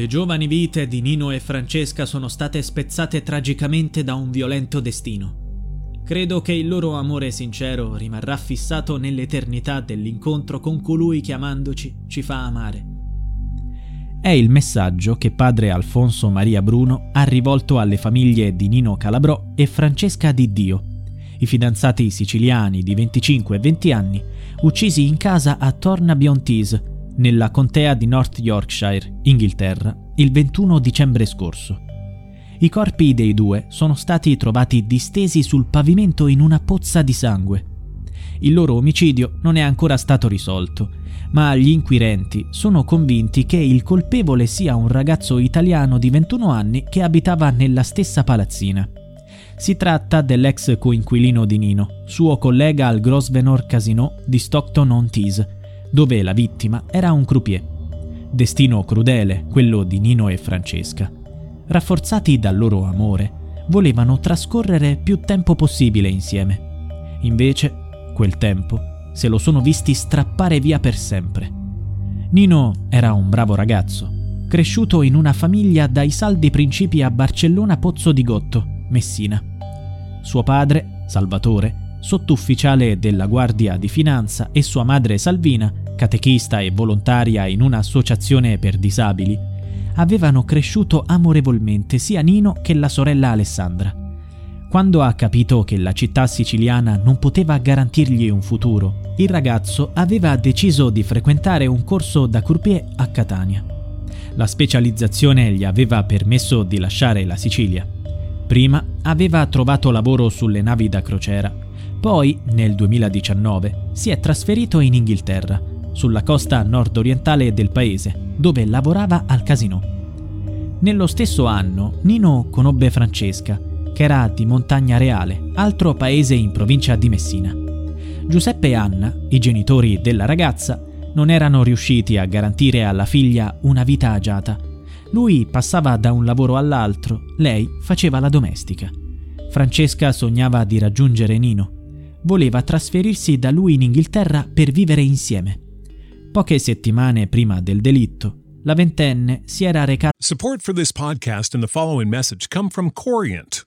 Le giovani vite di Nino e Francesca sono state spezzate tragicamente da un violento destino. Credo che il loro amore sincero rimarrà fissato nell'eternità dell'incontro con colui che amandoci ci fa amare. È il messaggio che padre Alfonso Maria Bruno ha rivolto alle famiglie di Nino Calabrò e Francesca Di Dio, i fidanzati siciliani di 25 e 20 anni, uccisi in casa a Tornabion-Tees, nella contea di North Yorkshire, Inghilterra, il 21 dicembre scorso. I corpi dei due sono stati trovati distesi sul pavimento in una pozza di sangue. Il loro omicidio non è ancora stato risolto, ma gli inquirenti sono convinti che il colpevole sia un ragazzo italiano di 21 anni che abitava nella stessa palazzina. Si tratta dell'ex coinquilino di Nino, suo collega al Grosvenor Casino di Stockton-on-Tees, dove la vittima era un croupier. Destino crudele, quello di Nino e Francesca. Rafforzati dal loro amore, volevano trascorrere più tempo possibile insieme. Invece, quel tempo se lo sono visti strappare via per sempre. Nino era un bravo ragazzo, cresciuto in una famiglia dai saldi principi a Barcellona Pozzo di Gotto, Messina. Suo padre, Salvatore, sottufficiale della Guardia di Finanza, e sua madre Salvina, catechista e volontaria in un'associazione per disabili, avevano cresciuto amorevolmente sia Nino che la sorella Alessandra. Quando ha capito che la città siciliana non poteva garantirgli un futuro, il ragazzo aveva deciso di frequentare un corso da croupier a Catania. La specializzazione gli aveva permesso di lasciare la Sicilia. Prima aveva trovato lavoro sulle navi da crociera, poi, nel 2019, si è trasferito in Inghilterra, sulla costa nord-orientale del paese, dove lavorava al casino. Nello stesso anno, Nino conobbe Francesca, che era di Montagna Reale, altro paese in provincia di Messina. Giuseppe e Anna, i genitori della ragazza, non erano riusciti a garantire alla figlia una vita agiata. Lui passava da un lavoro all'altro, lei faceva la domestica. Francesca sognava di raggiungere Nino. Voleva trasferirsi da lui in Inghilterra per vivere insieme. Poche settimane prima del delitto, la ventenne si era recata. Support for this podcast and the following message come from Corient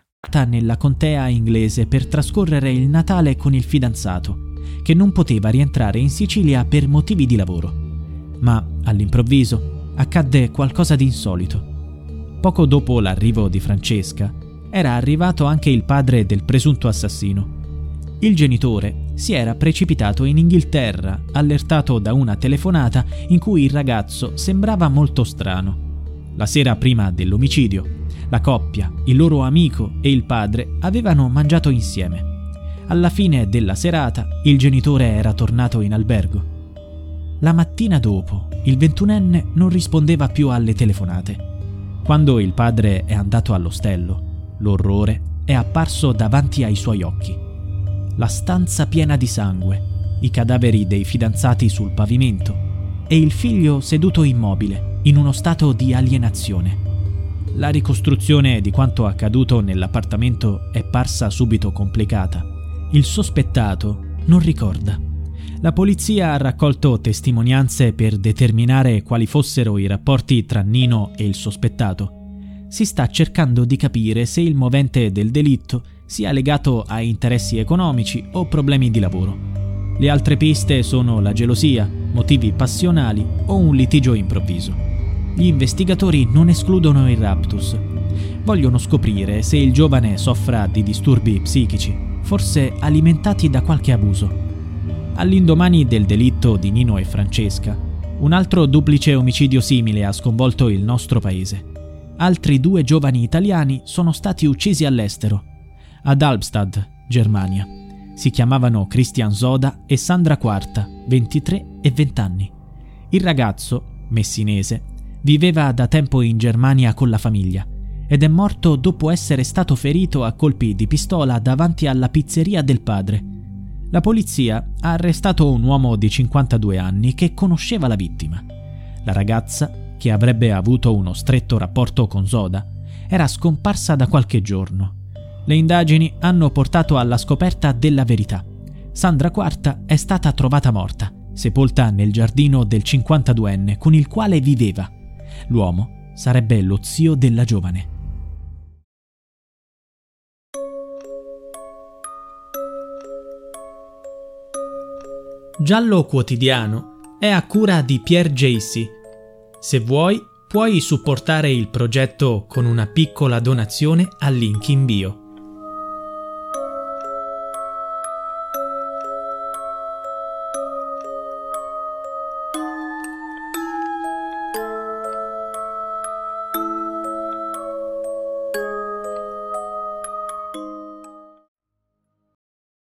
Nella contea inglese per trascorrere il Natale con il fidanzato, che non poteva rientrare in Sicilia per motivi di lavoro. Ma all'improvviso accadde qualcosa di insolito. Poco dopo l'arrivo di Francesca, era arrivato anche il padre del presunto assassino. Il genitore si era precipitato in Inghilterra, allertato da una telefonata in cui il ragazzo sembrava molto strano. La sera prima dell'omicidio, la coppia, il loro amico e il padre avevano mangiato insieme. Alla fine della serata il genitore era tornato in albergo. La mattina dopo il ventunenne non rispondeva più alle telefonate. Quando il padre è andato all'ostello, l'orrore è apparso davanti ai suoi occhi. La stanza piena di sangue, i cadaveri dei fidanzati sul pavimento e il figlio seduto immobile, in uno stato di alienazione. La ricostruzione di quanto accaduto nell'appartamento è parsa subito complicata. Il sospettato non ricorda. La polizia ha raccolto testimonianze per determinare quali fossero i rapporti tra Nino e il sospettato. Si sta cercando di capire se il movente del delitto sia legato a interessi economici o problemi di lavoro. Le altre piste sono la gelosia, motivi passionali o un litigio improvviso. Gli investigatori non escludono il raptus. Vogliono scoprire se il giovane soffra di disturbi psichici, forse alimentati da qualche abuso. All'indomani del delitto di Nino e Francesca, un altro duplice omicidio simile ha sconvolto il nostro paese. Altri due giovani italiani sono stati uccisi all'estero, ad Albstad, Germania. Si chiamavano Christian Zoda e Sandra Quarta, 23 e 20 anni. Il ragazzo, messinese, Viveva da tempo in Germania con la famiglia ed è morto dopo essere stato ferito a colpi di pistola davanti alla pizzeria del padre. La polizia ha arrestato un uomo di 52 anni che conosceva la vittima. La ragazza, che avrebbe avuto uno stretto rapporto con Zoda, era scomparsa da qualche giorno. Le indagini hanno portato alla scoperta della verità. Sandra Quarta è stata trovata morta, sepolta nel giardino del 52enne con il quale viveva. L'uomo sarebbe lo zio della giovane. Giallo Quotidiano è a cura di Pierre Jacy. Se vuoi, puoi supportare il progetto con una piccola donazione al link in bio.